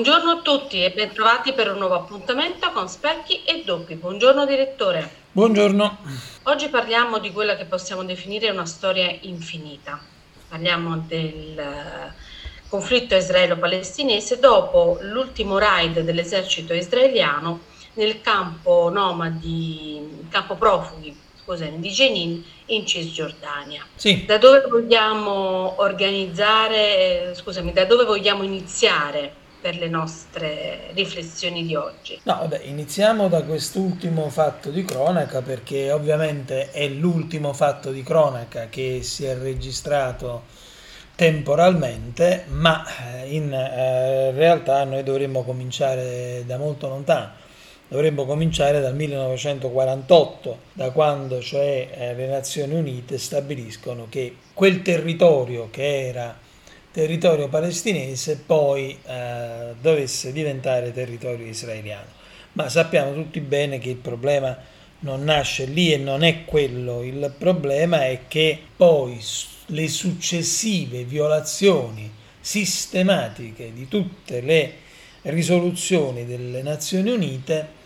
Buongiorno a tutti e bentrovati per un nuovo appuntamento con Specchi e Doppi. Buongiorno direttore. Buongiorno. Oggi parliamo di quella che possiamo definire una storia infinita. Parliamo del eh, conflitto israelo-palestinese dopo l'ultimo raid dell'esercito israeliano nel campo nomadi, campo profughi scusami, di Jenin in Cisgiordania. Sì. Da dove vogliamo organizzare, scusami, da dove vogliamo iniziare per le nostre riflessioni di oggi? No, vabbè, iniziamo da quest'ultimo fatto di cronaca perché ovviamente è l'ultimo fatto di cronaca che si è registrato temporalmente, ma eh, in eh, realtà noi dovremmo cominciare da molto lontano dovremmo cominciare dal 1948, da quando cioè eh, le Nazioni Unite stabiliscono che quel territorio che era territorio palestinese poi eh, dovesse diventare territorio israeliano. Ma sappiamo tutti bene che il problema non nasce lì e non è quello, il problema è che poi le successive violazioni sistematiche di tutte le risoluzioni delle Nazioni Unite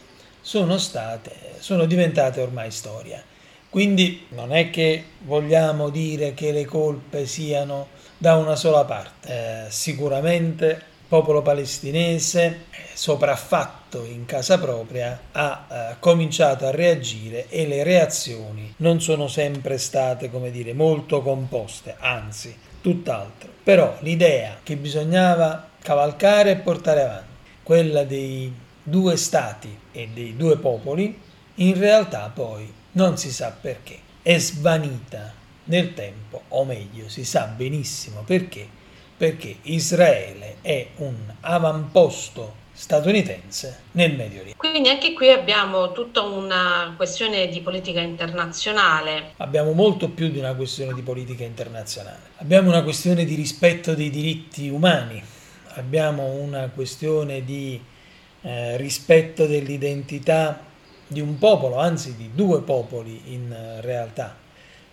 sono state, sono diventate ormai storia. Quindi non è che vogliamo dire che le colpe siano da una sola parte. Eh, sicuramente popolo palestinese, sopraffatto in casa propria, ha eh, cominciato a reagire e le reazioni non sono sempre state, come dire, molto composte, anzi, tutt'altro. Però l'idea che bisognava cavalcare e portare avanti, quella dei due stati e dei due popoli, in realtà poi non si sa perché è svanita nel tempo, o meglio, si sa benissimo perché, perché Israele è un avamposto statunitense nel Medio Oriente. Quindi anche qui abbiamo tutta una questione di politica internazionale. Abbiamo molto più di una questione di politica internazionale. Abbiamo una questione di rispetto dei diritti umani, abbiamo una questione di eh, rispetto dell'identità di un popolo, anzi di due popoli in eh, realtà,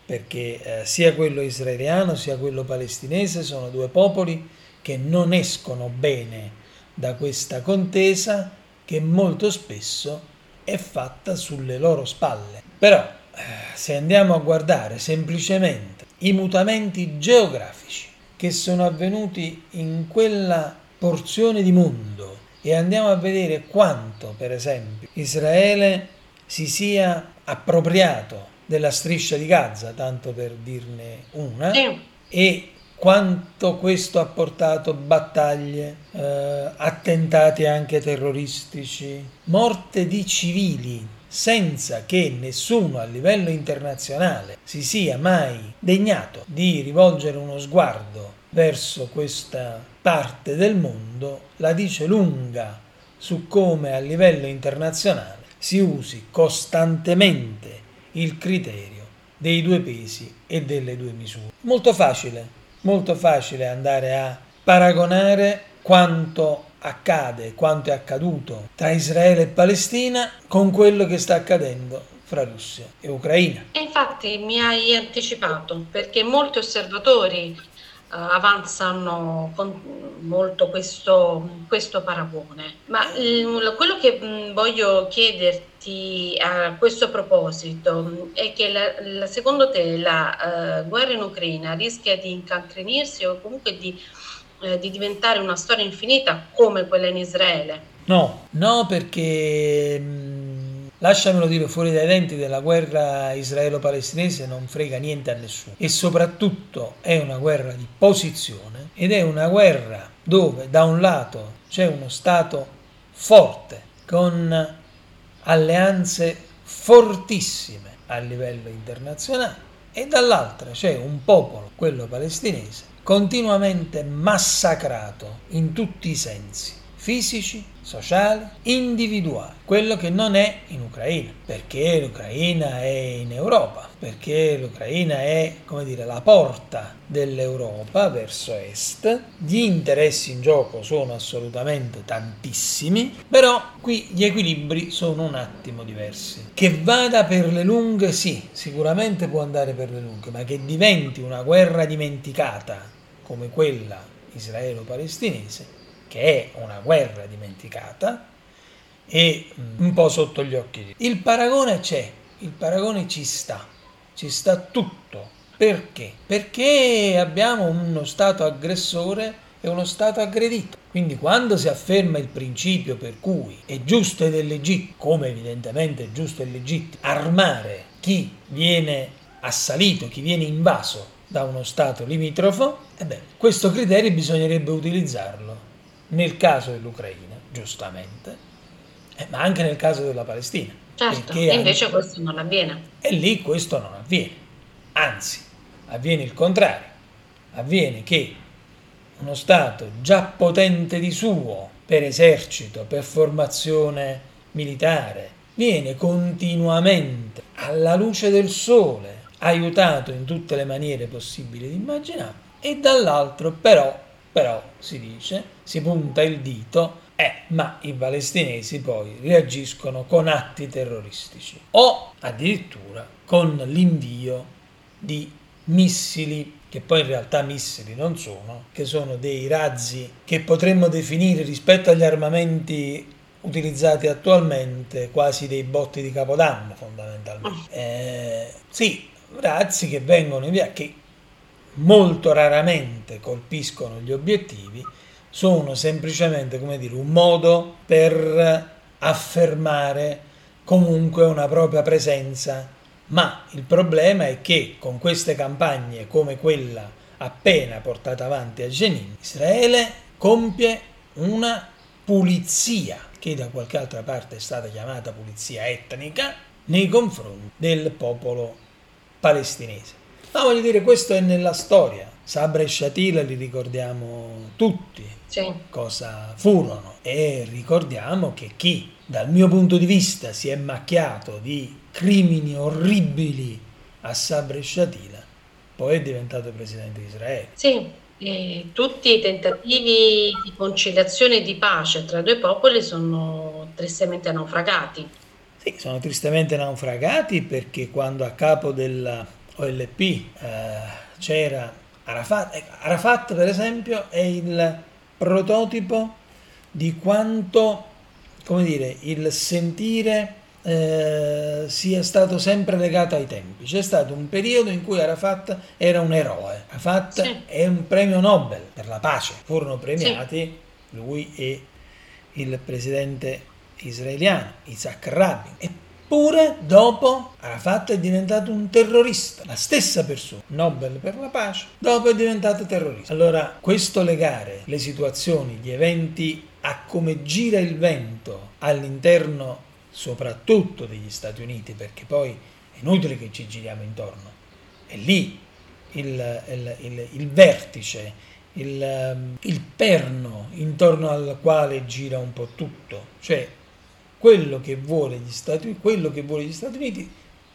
perché eh, sia quello israeliano sia quello palestinese sono due popoli che non escono bene da questa contesa che molto spesso è fatta sulle loro spalle. Però eh, se andiamo a guardare semplicemente i mutamenti geografici che sono avvenuti in quella porzione di mondo e andiamo a vedere quanto, per esempio, Israele si sia appropriato della striscia di Gaza, tanto per dirne una, sì. e quanto questo ha portato battaglie, eh, attentati anche terroristici, morte di civili, senza che nessuno a livello internazionale si sia mai degnato di rivolgere uno sguardo verso questa parte del mondo la dice lunga su come a livello internazionale si usi costantemente il criterio dei due pesi e delle due misure. Molto facile, molto facile andare a paragonare quanto accade, quanto è accaduto tra Israele e Palestina con quello che sta accadendo fra Russia e Ucraina. E infatti mi hai anticipato perché molti osservatori avanzano con molto questo, questo paragone. Ma uh, quello che mh, voglio chiederti a questo proposito è che la, la, secondo te la uh, guerra in Ucraina rischia di incancrenirsi o comunque di, eh, di diventare una storia infinita come quella in Israele? No, no perché... Lasciamelo dire fuori dai denti della guerra israelo-palestinese non frega niente a nessuno. E soprattutto è una guerra di posizione ed è una guerra dove da un lato c'è uno Stato forte con alleanze fortissime a livello internazionale e dall'altra c'è un popolo, quello palestinese, continuamente massacrato in tutti i sensi fisici, sociali, individuali, quello che non è in Ucraina, perché l'Ucraina è in Europa, perché l'Ucraina è, come dire, la porta dell'Europa verso est, gli interessi in gioco sono assolutamente tantissimi, però qui gli equilibri sono un attimo diversi. Che vada per le lunghe, sì, sicuramente può andare per le lunghe, ma che diventi una guerra dimenticata come quella israelo-palestinese, che è una guerra dimenticata e un po' sotto gli occhi. Il paragone c'è, il paragone ci sta, ci sta tutto. Perché? Perché abbiamo uno Stato aggressore e uno Stato aggredito. Quindi quando si afferma il principio per cui è giusto ed è legittimo, come evidentemente è giusto e legittimo, armare chi viene assalito, chi viene invaso da uno Stato limitrofo, ebbene, questo criterio bisognerebbe utilizzarlo nel caso dell'Ucraina, giustamente, eh, ma anche nel caso della Palestina. Certo, e invece anche... questo non avviene. E lì questo non avviene, anzi, avviene il contrario, avviene che uno Stato già potente di suo per esercito, per formazione militare, viene continuamente alla luce del sole aiutato in tutte le maniere possibili ed immaginabili e dall'altro però, però si dice, si punta il dito, eh, ma i palestinesi poi reagiscono con atti terroristici o addirittura con l'invio di missili che poi in realtà missili non sono, che sono dei razzi che potremmo definire rispetto agli armamenti utilizzati attualmente quasi dei botti di capodanno fondamentalmente. Eh, sì, razzi che vengono inviati, che molto raramente colpiscono gli obiettivi, sono semplicemente come dire, un modo per affermare comunque una propria presenza, ma il problema è che con queste campagne come quella appena portata avanti a Jenin, Israele compie una pulizia che da qualche altra parte è stata chiamata pulizia etnica nei confronti del popolo palestinese. Ma voglio dire, questo è nella storia. Sabra e Shatila li ricordiamo tutti, sì. cosa furono. E ricordiamo che chi, dal mio punto di vista, si è macchiato di crimini orribili a Sabra e Shatila, poi è diventato presidente di Israele. Sì, e tutti i tentativi di conciliazione e di pace tra i due popoli sono tristemente naufragati. Sì, sono tristemente naufragati perché quando a capo della OLP eh, c'era Arafat, ecco, Arafat per esempio è il prototipo di quanto, come dire, il sentire eh, sia stato sempre legato ai tempi. C'è stato un periodo in cui Arafat era un eroe. Arafat sì. è un premio Nobel per la pace. Furono premiati sì. lui e il presidente israeliano, Isaac Rabin. Eppure dopo Arafat è diventato un terrorista, la stessa persona, Nobel per la pace, dopo è diventato terrorista. Allora questo legare le situazioni, gli eventi a come gira il vento all'interno soprattutto degli Stati Uniti, perché poi è inutile che ci giriamo intorno, è lì il, il, il, il vertice, il, il perno intorno al quale gira un po' tutto, cioè quello che vuole gli Stati quello che vuole gli Stati Uniti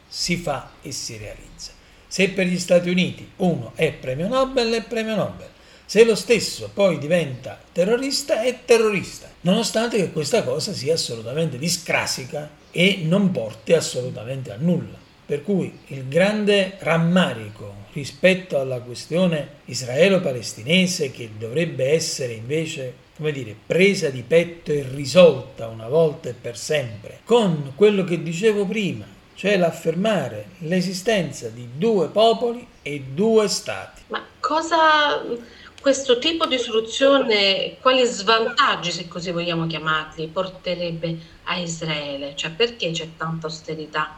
si fa e si realizza. Se per gli Stati Uniti uno è premio Nobel, è premio Nobel. Se lo stesso poi diventa terrorista, è terrorista, nonostante che questa cosa sia assolutamente discrasica e non porti assolutamente a nulla. Per cui il grande rammarico rispetto alla questione israelo-palestinese che dovrebbe essere invece come dire, presa di petto e risolta una volta e per sempre, con quello che dicevo prima, cioè l'affermare l'esistenza di due popoli e due stati. Ma cosa questo tipo di soluzione, quali svantaggi, se così vogliamo chiamarli, porterebbe a Israele? Cioè perché c'è tanta austerità?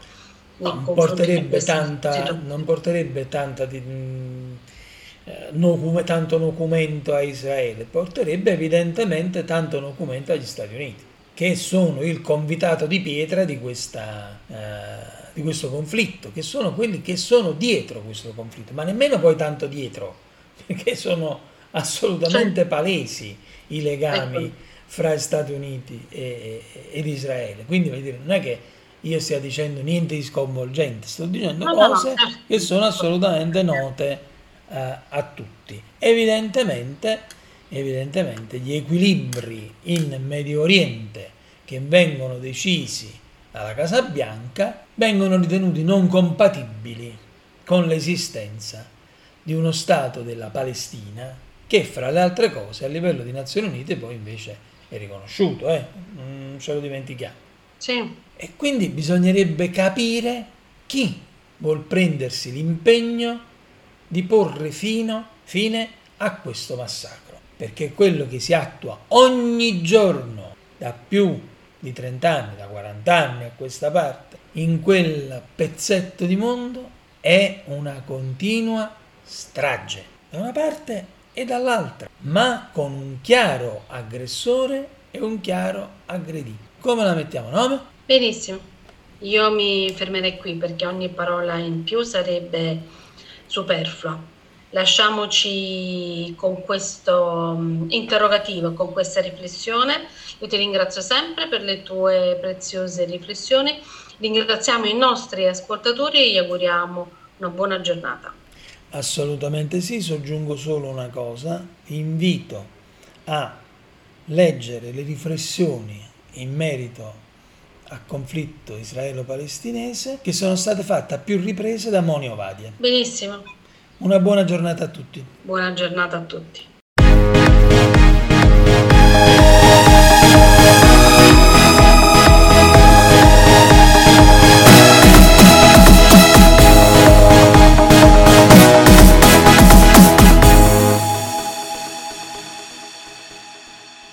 Non porterebbe, tanta, non porterebbe tanta di, eh, no, tanto documento a Israele, porterebbe evidentemente tanto documento agli Stati Uniti, che sono il convitato di pietra di, questa, eh, di questo conflitto, che sono quelli che sono dietro questo conflitto, ma nemmeno poi tanto dietro, perché sono assolutamente cioè palesi i legami ecco. fra Stati Uniti e, ed Israele. Quindi dire, non è che io stia dicendo niente di sconvolgente, sto dicendo no, cose no, no. Certo. che sono assolutamente note eh, a tutti. Evidentemente, evidentemente gli equilibri in Medio Oriente che vengono decisi dalla Casa Bianca vengono ritenuti non compatibili con l'esistenza di uno Stato della Palestina che fra le altre cose a livello di Nazioni Unite poi invece è riconosciuto, eh? non ce lo dimentichiamo. Sì. E quindi bisognerebbe capire chi vuol prendersi l'impegno di porre fino, fine a questo massacro, perché quello che si attua ogni giorno da più di 30 anni, da 40 anni a questa parte, in quel pezzetto di mondo è una continua strage, da una parte e dall'altra, ma con un chiaro aggressore e un chiaro aggredito. Come la mettiamo, nome? Benissimo. Io mi fermerei qui perché ogni parola in più sarebbe superflua. Lasciamoci con questo mm, interrogativo, con questa riflessione. Io ti ringrazio sempre per le tue preziose riflessioni. Ringraziamo i nostri ascoltatori e gli auguriamo una buona giornata. Assolutamente sì, soggiungo solo una cosa, invito a leggere le riflessioni in merito al conflitto israelo-palestinese che sono state fatte a più riprese da Moni Ovadia. Benissimo. Una buona giornata a tutti. Buona giornata a tutti.